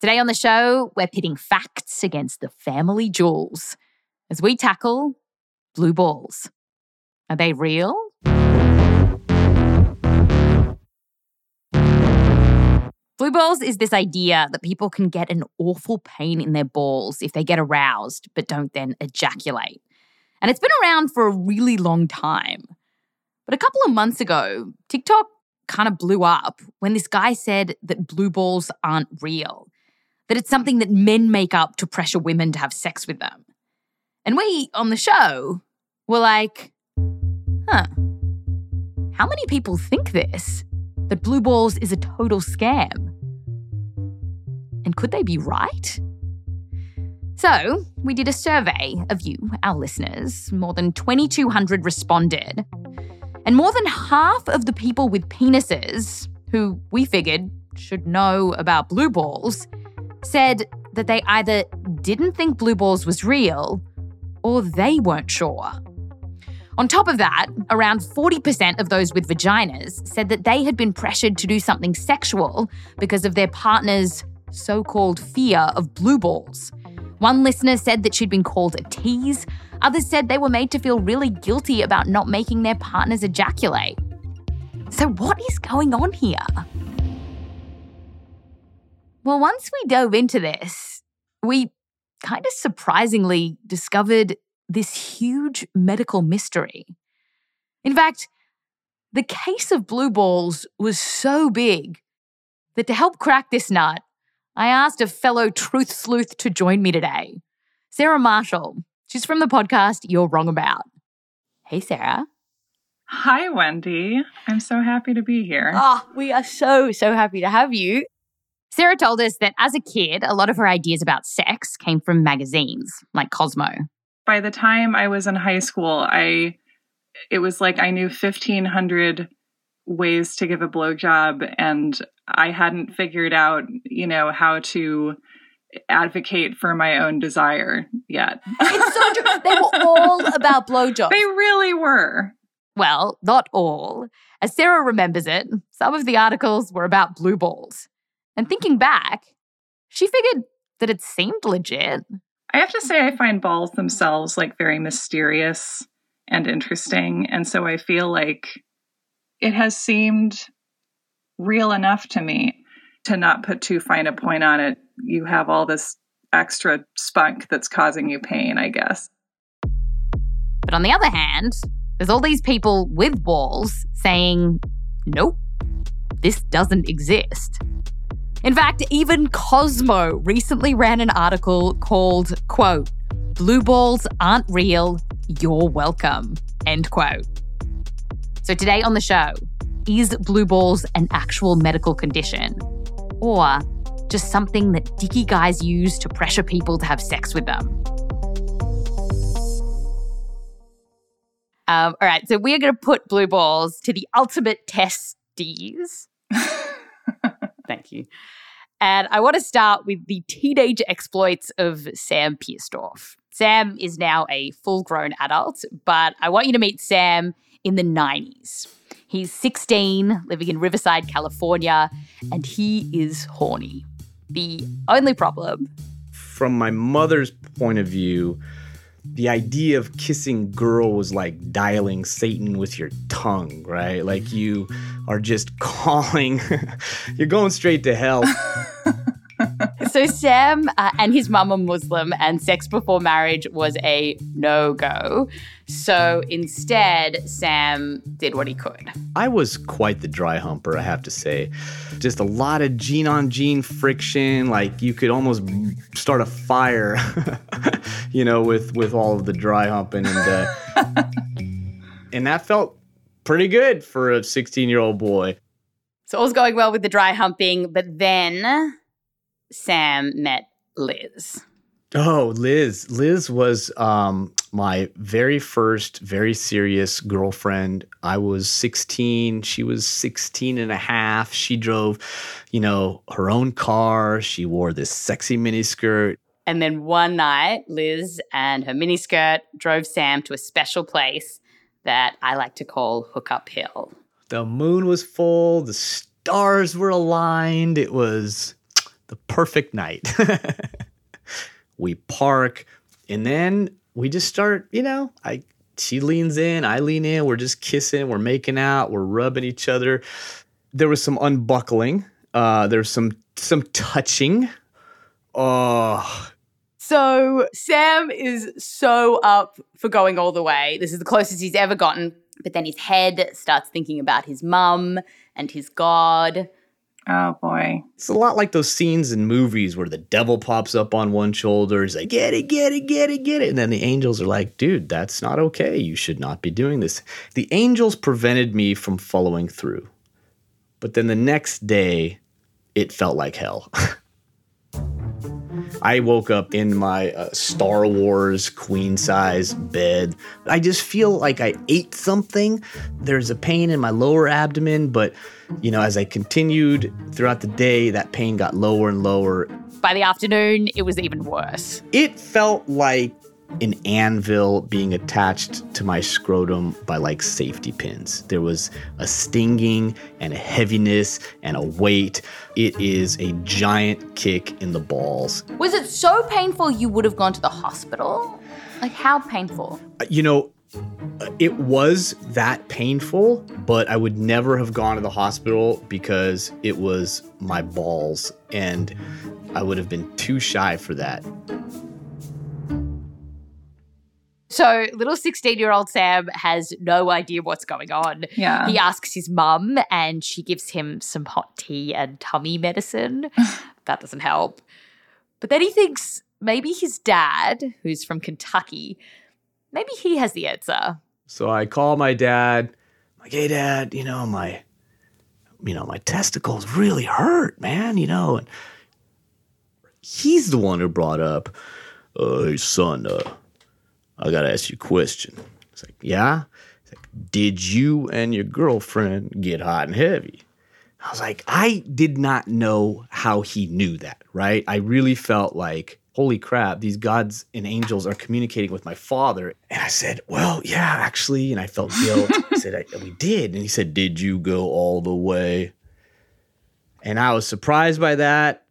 Today on the show, we're pitting facts against the family jewels as we tackle blue balls. Are they real? Blue balls is this idea that people can get an awful pain in their balls if they get aroused but don't then ejaculate. And it's been around for a really long time. But a couple of months ago, TikTok kind of blew up when this guy said that blue balls aren't real that it's something that men make up to pressure women to have sex with them. And we on the show were like, huh, how many people think this? That blue balls is a total scam? And could they be right? So, we did a survey of you, our listeners. More than 2,200 responded. And more than half of the people with penises, who we figured should know about blue balls, said that they either didn't think blue balls was real or they weren't sure. On top of that, around 40% of those with vaginas said that they had been pressured to do something sexual because of their partner's so called fear of blue balls. One listener said that she'd been called a tease. Others said they were made to feel really guilty about not making their partners ejaculate. So, what is going on here? Well, once we dove into this, we kind of surprisingly discovered this huge medical mystery. In fact, the case of blue balls was so big that to help crack this nut, I asked a fellow truth sleuth to join me today, Sarah Marshall. She's from the podcast You're Wrong About. Hey, Sarah. Hi, Wendy. I'm so happy to be here. Oh, we are so, so happy to have you. Sarah told us that as a kid, a lot of her ideas about sex came from magazines like Cosmo. By the time I was in high school, I it was like I knew 1500 ways to give a blowjob and I hadn't figured out, you know, how to advocate for my own desire yet. It's so true. They were all about blowjobs. They really were. Well, not all. As Sarah remembers it, some of the articles were about blue balls. And thinking back, she figured that it seemed legit. I have to say, I find balls themselves like very mysterious and interesting. And so I feel like it has seemed real enough to me to not put too fine a point on it. You have all this extra spunk that's causing you pain, I guess. But on the other hand, there's all these people with balls saying, nope, this doesn't exist. In fact, even Cosmo recently ran an article called, quote, Blue balls aren't real, you're welcome, end quote. So today on the show, is blue balls an actual medical condition? Or just something that dicky guys use to pressure people to have sex with them? Um, all right, so we're going to put blue balls to the ultimate testes. Thank you. And I want to start with the teenage exploits of Sam Pierstorff. Sam is now a full grown adult, but I want you to meet Sam in the 90s. He's 16, living in Riverside, California, and he is horny. The only problem. From my mother's point of view, the idea of kissing girl was like dialing Satan with your tongue, right? Like you are just calling, you're going straight to hell. so Sam uh, and his mum are Muslim, and sex before marriage was a no go. So instead, Sam did what he could. I was quite the dry humper, I have to say. Just a lot of jean on jean friction. Like you could almost start a fire, you know, with with all of the dry humping, and uh, and that felt pretty good for a 16 year old boy. So all's going well with the dry humping, but then Sam met Liz. Oh, Liz. Liz was um, my very first very serious girlfriend. I was 16. She was 16 and a half. She drove, you know, her own car. She wore this sexy miniskirt. And then one night, Liz and her miniskirt drove Sam to a special place that I like to call Hookup Hill. The moon was full, the stars were aligned. It was the perfect night. we park, and then we just start, you know, I she leans in, I lean in, we're just kissing, we're making out, we're rubbing each other. There was some unbuckling, uh, there's some some touching. Oh, so Sam is so up for going all the way. This is the closest he's ever gotten. But then his head starts thinking about his mum and his God. Oh boy. It's a lot like those scenes in movies where the devil pops up on one shoulder. He's like, get it, get it, get it, get it. And then the angels are like, dude, that's not okay. You should not be doing this. The angels prevented me from following through. But then the next day, it felt like hell. I woke up in my uh, Star Wars queen size bed. I just feel like I ate something. There's a pain in my lower abdomen, but you know, as I continued throughout the day, that pain got lower and lower. By the afternoon, it was even worse. It felt like an anvil being attached to my scrotum by like safety pins. There was a stinging and a heaviness and a weight. It is a giant kick in the balls. Was it so painful you would have gone to the hospital? Like, how painful? Uh, you know, uh, it was that painful, but I would never have gone to the hospital because it was my balls and I would have been too shy for that. So little 16 year old Sam has no idea what's going on. Yeah. He asks his mum and she gives him some hot tea and tummy medicine. that doesn't help. But then he thinks maybe his dad, who's from Kentucky, maybe he has the answer. So I call my dad. I'm like, hey, dad, you know, my, you know, my testicles really hurt, man, you know. And he's the one who brought up, uh, hey, son, uh, I gotta ask you a question. It's like, yeah? It's like, did you and your girlfriend get hot and heavy? I was like, I did not know how he knew that, right? I really felt like, holy crap, these gods and angels are communicating with my father. And I said, well, yeah, actually. And I felt guilt. I said, I, we did. And he said, did you go all the way? And I was surprised by that.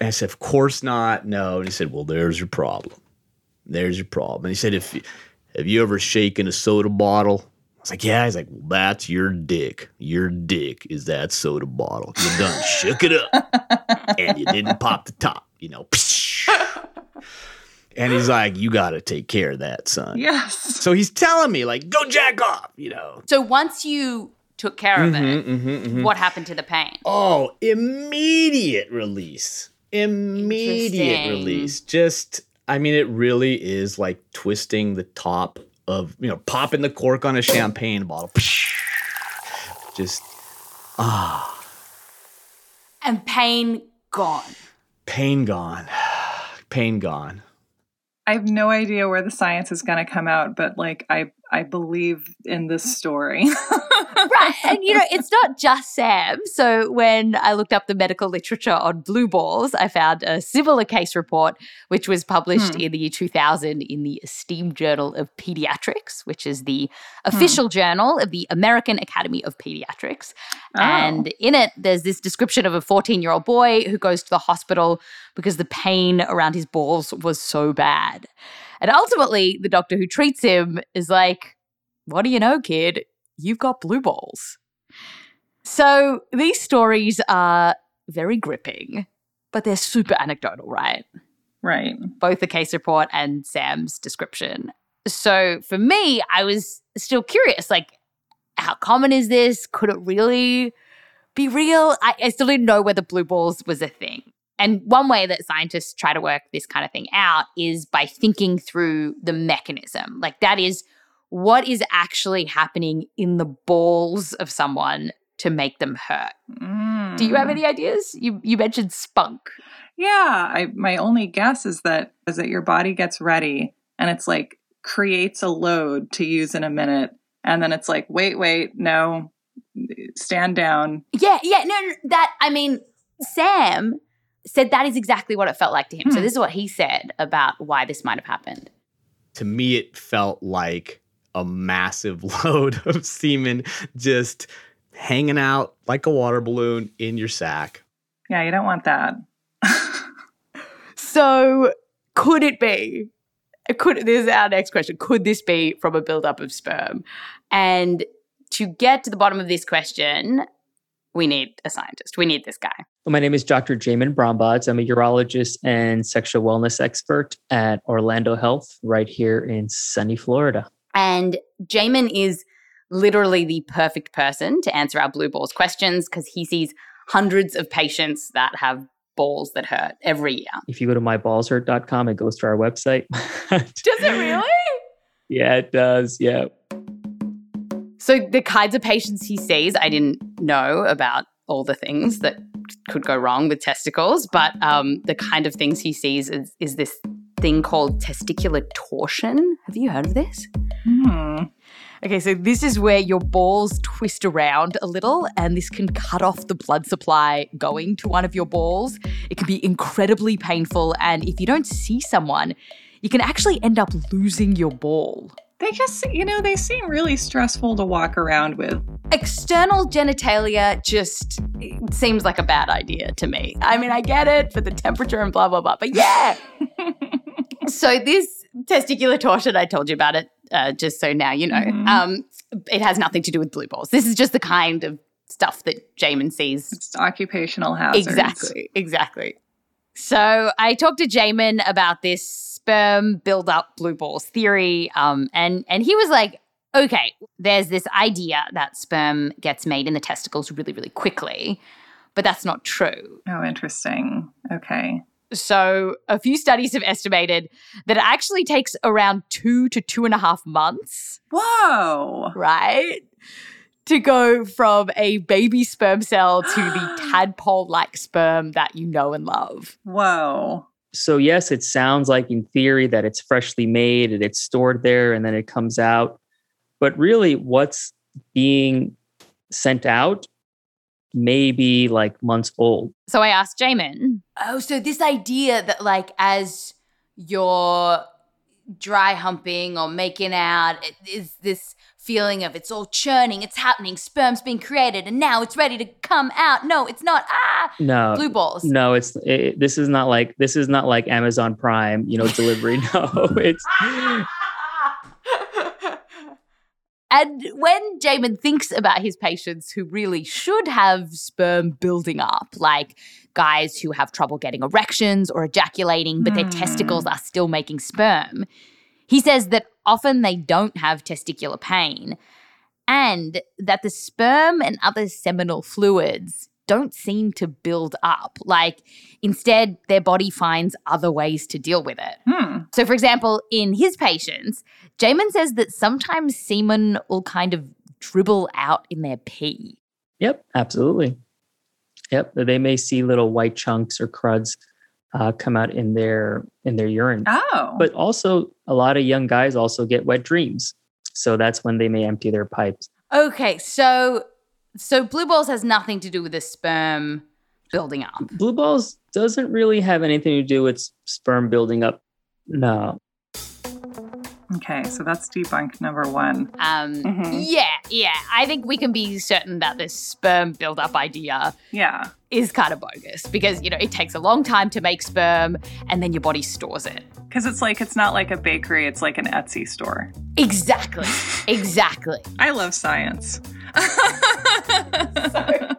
And I said, of course not. No. And he said, well, there's your problem. There's your problem. And he said, if have you ever shaken a soda bottle? I was like, yeah. He's like, well, that's your dick. Your dick is that soda bottle. You done shook it up, and you didn't pop the top. You know. And he's like, you got to take care of that, son. Yes. So he's telling me, like, go jack off, you know. So once you took care of it, Mhm, mhm, mhm. what happened to the pain? Oh, immediate release. Immediate release. Just, I mean, it really is like twisting the top of, you know, popping the cork on a champagne bottle. Just, ah, And pain gone. pain gone. Pain gone. I have no idea where the science is going to come out, but like I I believe in this story. right. And you know, it's not just Sam. So when I looked up the medical literature on blue balls, I found a similar case report, which was published Hmm. in the year 2000 in the Esteemed Journal of Pediatrics, which is the official journal of the American Academy of Pediatrics. Oh. And in it, there's this description of a 14 year old boy who goes to the hospital because the pain around his balls was so bad. And ultimately, the doctor who treats him is like, What do you know, kid? You've got blue balls. So these stories are very gripping, but they're super anecdotal, right? right. both the case report and Sam's description. So for me, I was still curious like, how common is this? Could it really be real? I, I still didn't know whether blue balls was a thing. And one way that scientists try to work this kind of thing out is by thinking through the mechanism. Like, that is what is actually happening in the balls of someone to make them hurt. Mm. Do you have Hmm. any ideas? You you mentioned spunk. Yeah, I my only guess is that is that your body gets ready and it's like creates a load to use in a minute and then it's like wait wait no stand down. Yeah, yeah, no, no, that I mean, Sam said that is exactly what it felt like to him. So Hmm. this is what he said about why this might have happened. to me it felt like a massive load of semen just hanging out like a water balloon in your sack Yeah, you don't want that. So could it be? Could this is our next question? Could this be from a buildup of sperm? And to get to the bottom of this question, we need a scientist. We need this guy. Well, my name is Dr. Jamin Brahmbhatt. I'm a urologist and sexual wellness expert at Orlando Health right here in sunny Florida. And Jamin is literally the perfect person to answer our blue balls questions because he sees hundreds of patients that have balls that hurt every year. If you go to myballshurt.com, it goes to our website. Does it really? yeah, it does. Yeah. So the kinds of patients he sees, I didn't know about all the things that could go wrong with testicles, but um, the kind of things he sees is, is this thing called testicular torsion. Have you heard of this? Hmm. Okay, so this is where your balls twist around a little, and this can cut off the blood supply going to one of your balls. It can be incredibly painful, and if you don't see someone, you can actually end up losing your ball. They just, you know, they seem really stressful to walk around with. External genitalia just seems like a bad idea to me. I mean, I get it for the temperature and blah, blah, blah, but yeah. so, this testicular torsion, I told you about it, uh, just so now you know. Mhm. Um, it has nothing to do with blue balls. This is just the kind of stuff that Jamin sees It's occupational hazards. Exactly, exactly. So I talked to Jamin about this sperm build up blue balls theory, um, and and he was like, okay, there's this idea that sperm gets made in the testicles really, really quickly, but that's not true. Oh, interesting. Okay. So a few studies have estimated that it actually takes around two to two and a half months Whoa. right? To go from a baby sperm cell to the tadpole like sperm that you know and love. Whoa. So, yes, it sounds like in theory that it's freshly made and it's stored there and then it comes out. But really, what's being sent out may be like months old. So I asked Jamin, Oh, so this idea that, like, as you're dry humping or making out, is this feeling of it's all churning, it's happening, sperm's being created, and now it's ready to come out. No, it's not. Ah, No. blue balls. No, it's it, this is not like this is not like Amazon Prime, you know, delivery. no, it's And when Jamin thinks about his patients who really should have sperm building up, like guys who have trouble getting erections or ejaculating, but their Hmm. testicles are still making sperm, he says that often they don't have testicular pain and that the sperm and other seminal fluids don't seem to build up. Like, instead, their body finds other ways to deal with it. Hmm. So, for example, in his patients, Jamin says that sometimes semen will kind of dribble out in their pee. Yep, absolutely. Yep, they may see little white chunks or cruds uh, come out in their in their urine. Oh. But also, a lot of young guys also get wet dreams, so that's when they may empty their pipes. Okay, so so blue balls has nothing to do with the sperm building up. Blue balls doesn't really have anything to do with sperm building up. No, okay, so that's debunk number one. Um, Mhm. Yeah, yeah. I think we can be certain that this sperm build-up idea Yeah. is kind of bogus because you know it takes a long time to make sperm, and then your body stores it. Because it's like, it's not like a bakery, it's like an Etsy store. Exactly, exactly. I love science.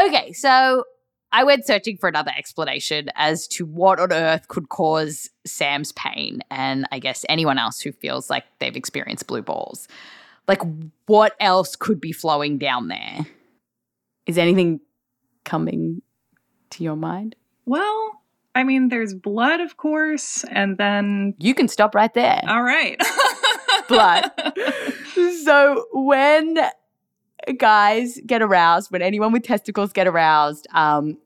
Okay, so I went searching for another explanation as to what on earth could cause Sam's pain, and I guess anyone else who feels like they've experienced blue balls. Like, what else could be flowing down there? Is anything coming to your mind? well, I mean, there's blood, of course, and then. You can stop right there. All right. Blood. so when guys get aroused, when anyone with testicles get aroused, um,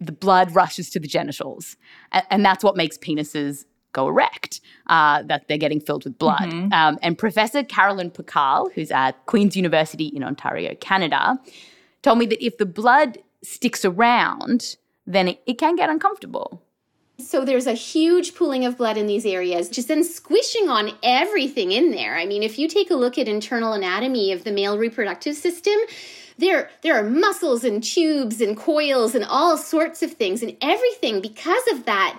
the blood rushes to the genitals. And, and that's what makes penises go erect, uh, that they're getting filled with blood. Mhm. Um, and Professor Carolyn Pukall, who's at Queen's University in Ontario, Canada, told me that if the blood sticks around, then it, it can get uncomfortable. So there's a huge pooling of blood in these areas, just then squishing on everything in there. I mean, if you take a look at internal anatomy of the male reproductive system, there there are muscles and tubes and coils and all sorts of things and everything because of that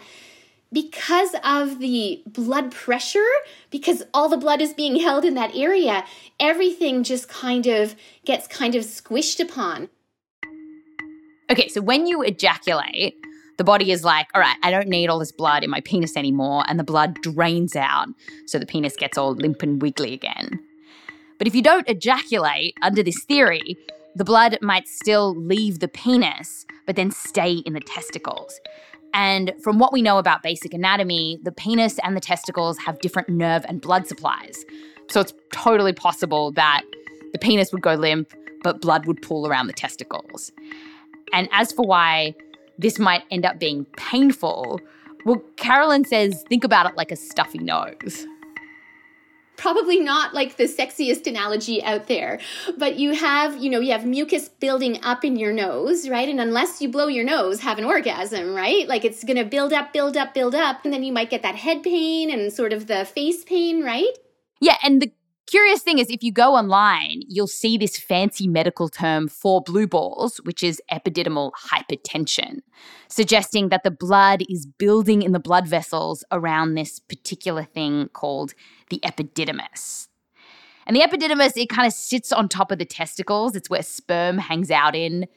because of the blood pressure because all the blood is being held in that area everything just kind of gets kind of squished upon Okay, so when you ejaculate, the body is like, all right, I don't need all this blood in my penis anymore. And the blood drains out. So the penis gets all limp and wiggly again. But if you don't ejaculate, under this theory, the blood might still leave the penis, but then stay in the testicles. And from what we know about basic anatomy, the penis and the testicles have different nerve and blood supplies. So it's totally possible that the penis would go limp, but blood would pool around the testicles. And as for why this might end up being painful, well, Carolyn says think about it like a stuffy nose. Probably not like the sexiest analogy out there but you have you know you have mucus building up in your nose right? And unless you blow your nose have an orgasm right? Like it's going to build up build up build up and then you might get that head pain and sort of the face pain right? Yeah, and the curious thing is if you go online, you'll see this fancy medical term for blue balls, which is epididymal hypertension, suggesting that the blood is building in the blood vessels around this particular thing called the epididymis. And the epididymis, it kind of sits on top of the testicles. It's where sperm hangs out in.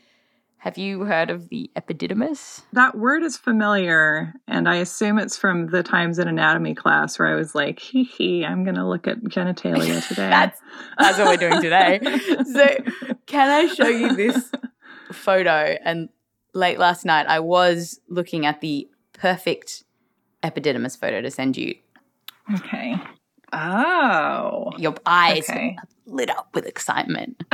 Have you heard of the epididymis? That word is familiar, and I assume it's from the times in anatomy class where I was like, hee hee, I'm going to look at genitalia today. That's that's what we're doing today. So, can I show you this photo? And late last night, I was looking at the perfect epididymis photo to send you. okay. Oh. Your eyes Okay. lit up with excitement.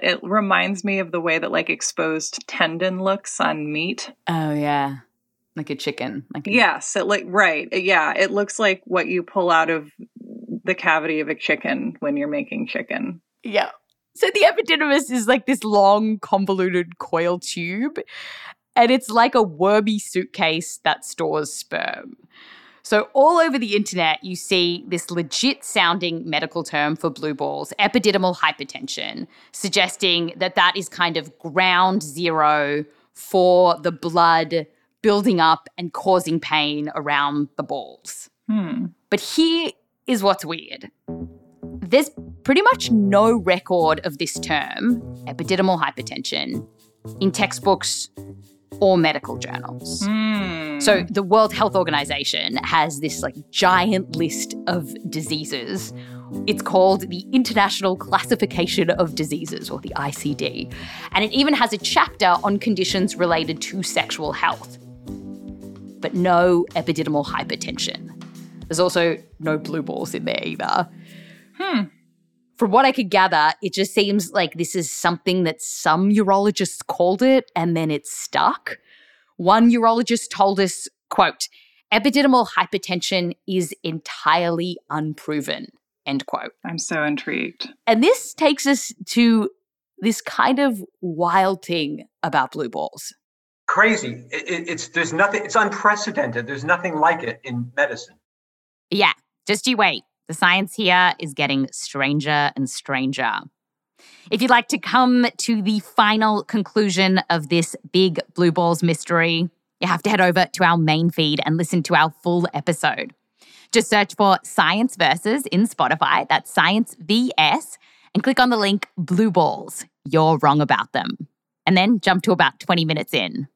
it reminds me of the way that like exposed tendon looks on meat. Oh yeah, like a chicken. Like a, Yes, it like right. Yeah, it looks like what you pull out of the cavity of a chicken when you're making chicken. yeah. So the epididymis is like this long, convoluted coil tube, and it's like a wormy suitcase that stores sperm. So, all over the internet, you see this legit sounding medical term for blue balls, epididymal hypertension, suggesting that that is kind of ground zero for the blood building up and causing pain around the balls. Hmm. But here is what's weird there's pretty much no record of this term, epididymal hypertension, in textbooks or medical journals. Hmm. So the World Health Organization has this like giant list of diseases. It's called the International Classification of Diseases or the ICD. And it even has a chapter on conditions related to sexual health. But no epididymal hypertension. There's also no blue balls in there either. Hmm. From what I could gather, it just seems like this is something that some urologists called it and then it stuck. One urologist told us, quote, epididymal hypertension is entirely unproven, end quote. I'm so intrigued. And this takes us to this kind of wild thing about blue balls. crazy. It, it- it's there's nothing. It's unprecedented. There's nothing like it in medicine. Yeah, just you wait. The science here is getting stranger and stranger. If you'd like to come to the final conclusion of this big blue balls mystery, you have to head over to our main feed and listen to our full episode. Just search for Science Versus in Spotify, that's Science VS, and click on the link Blue Balls. You're wrong about them. And then jump to about 20 minutes in.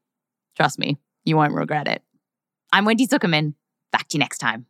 Trust me, you won't regret it. I'm Wendy Zuckerman. Back to you next time.